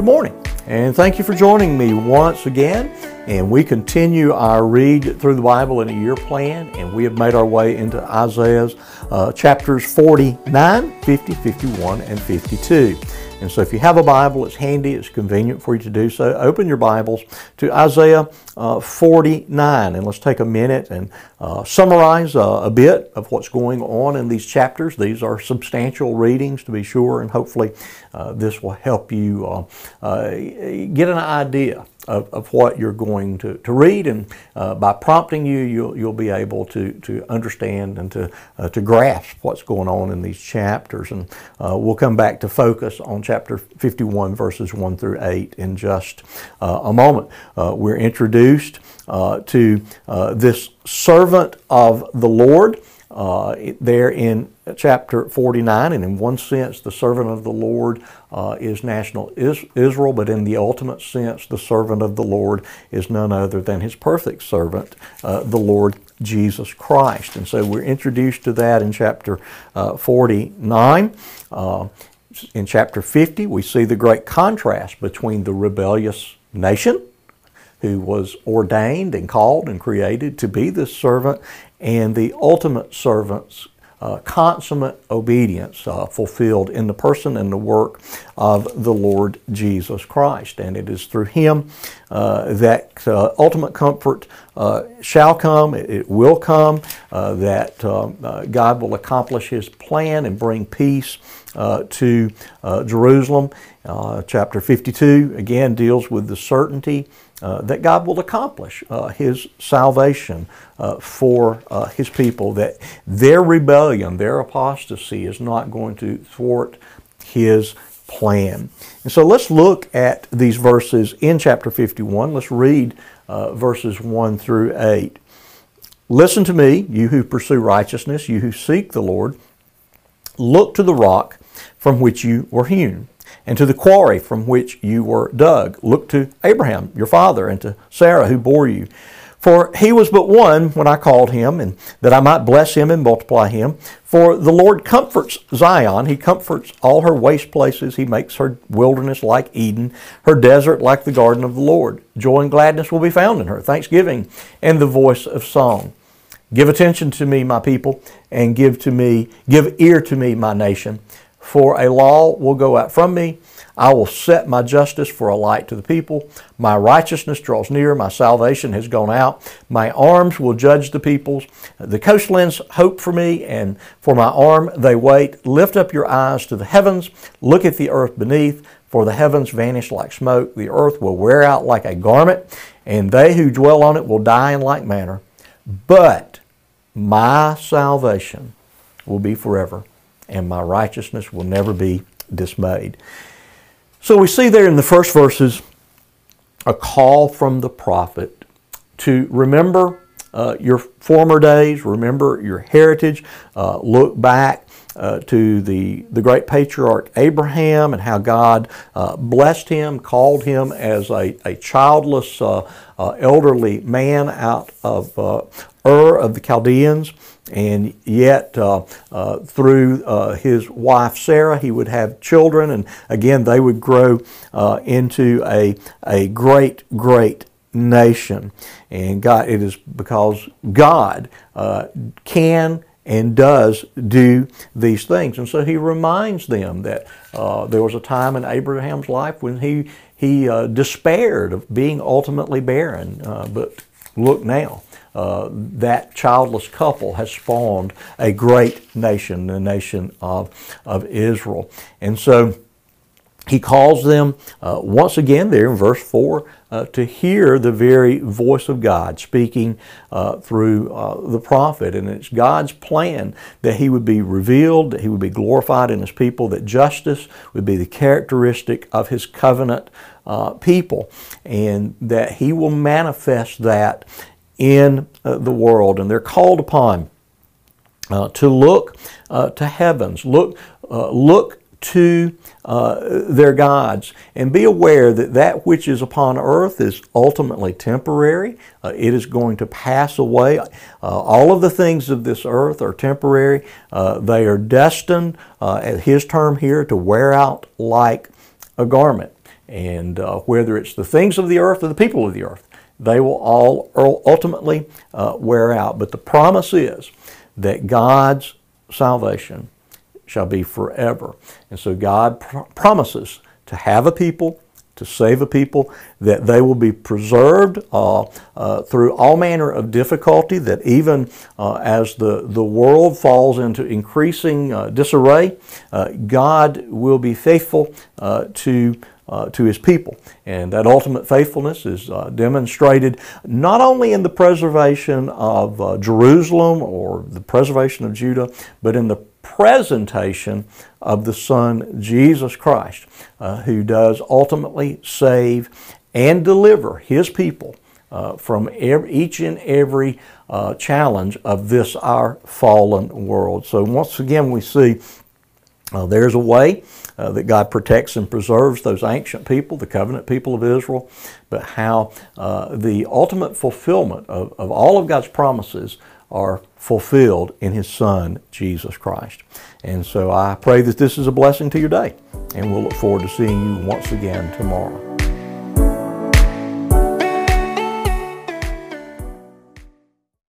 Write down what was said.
Good morning, and thank you for joining me once again. And we continue our read through the Bible in a year plan, and we have made our way into Isaiah's uh, chapters 49, 50, 51, and 52. And so if you have a Bible, it's handy, it's convenient for you to do so. Open your Bibles to Isaiah uh, 49, and let's take a minute and uh, summarize uh, a bit of what's going on in these chapters. These are substantial readings, to be sure, and hopefully uh, this will help you uh, uh, get an idea of, of what you're going to, to read, and by prompting you, you'll, you'll be able to, to understand and to, to grasp what's going on in these chapters. And we'll come back to focus on chapter 51, verses 1 through 8 in just uh, a moment. Uh, we're introduced uh, to this servant of the Lord uh, there in chapter 49. And in one sense, the servant of the Lord uh, is national is Israel, but in the ultimate sense, the servant of the Lord is none other than his perfect servant, uh, the Lord Jesus Christ. And so we're introduced to that in chapter uh, 49. In chapter 50, we see the great contrast between the rebellious nation who was ordained and called and created to be this servant and the ultimate servant's uh, consummate obedience uh, fulfilled in the person and the work of the Lord Jesus Christ. And it is through Him uh, that uh, ultimate comfort uh, shall come, it, it will come, uh, that God will accomplish His plan and bring peace to Jerusalem. chapter 52 again deals with the certainty uh, that God will accomplish uh, His salvation uh, for uh, His people, that their rebellion, their apostasy is not going to thwart His plan. And so let's look at these verses in chapter 51. Let's read uh, verses 1 through 8. Listen to me, you who pursue righteousness, you who seek the Lord. Look to the rock from which you were hewn and to the quarry from which you were dug. Look to Abraham, your father, and to Sarah, who bore you. For he was but one when I called him, and that I might bless him and multiply him. For the Lord comforts Zion. He comforts all her waste places. He makes her wilderness like Eden, her desert like the garden of the Lord. Joy and gladness will be found in her, thanksgiving and the voice of song. Give attention to me, my people, and give to me, give ear to me, my nation. For a law will go out from me. I will set my justice for a light to the people. My righteousness draws near. My salvation has gone out. My arms will judge the peoples. The coastlands hope for me, and for my arm they wait. Lift up your eyes to the heavens. Look at the earth beneath. For the heavens vanish like smoke. The earth will wear out like a garment, and they who dwell on it will die in like manner. But my salvation will be forever and my righteousness will never be dismayed. So we see there in the first verses a call from the prophet to remember uh, your former days, remember your heritage, uh, look back uh, to the, the great patriarch Abraham and how God uh, blessed him, called him as a, a childless, uh, uh, elderly man out of Ur of the Chaldeans and yet uh, uh, through uh, his wife Sarah, he would have children, and again, they would grow uh, into a, a great, great nation. And God, it is because God uh, can and does do these things. And so he reminds them that uh, there was a time in Abraham's life when he, he despaired of being ultimately barren, but look now uh, that childless couple has spawned a great nation, the nation of, of Israel. And so he calls them uh, once again there in verse 4 uh, to hear the very voice of God speaking uh, through uh, the prophet. And it's God's plan that he would be revealed, that he would be glorified in his people, that justice would be the characteristic of his covenant uh, people, and that he will manifest that in uh, the world. And they're called upon to look to heavens, look, look to uh, their gods, and be aware that that which is upon earth is ultimately temporary. Uh, it is going to pass away. all of the things of this earth are temporary. they are destined, at his term here, to wear out like a garment. And uh, whether it's the things of the earth or the people of the earth, they will all ultimately uh, wear out. But the promise is that God's salvation shall be forever. And so God pr- promises to have a people to save a people, that they will be preserved uh, uh, through all manner of difficulty, that even uh, as the, the world falls into increasing uh, disarray, uh, God will be faithful uh, to uh, to his people. And that ultimate faithfulness is uh, demonstrated not only in the preservation of uh, Jerusalem or the preservation of Judah, but in the presentation of the Son Jesus Christ, uh, who does ultimately save and deliver his people uh, from every, each and every uh, challenge of this our fallen world. So once again, we see uh, there's a way uh, that God protects and preserves those ancient people, the covenant people of Israel, but how uh, the ultimate fulfillment of, of all of God's promises are fulfilled in His Son, Jesus Christ. And so I pray that this is a blessing to your day, and we'll look forward to seeing you once again tomorrow.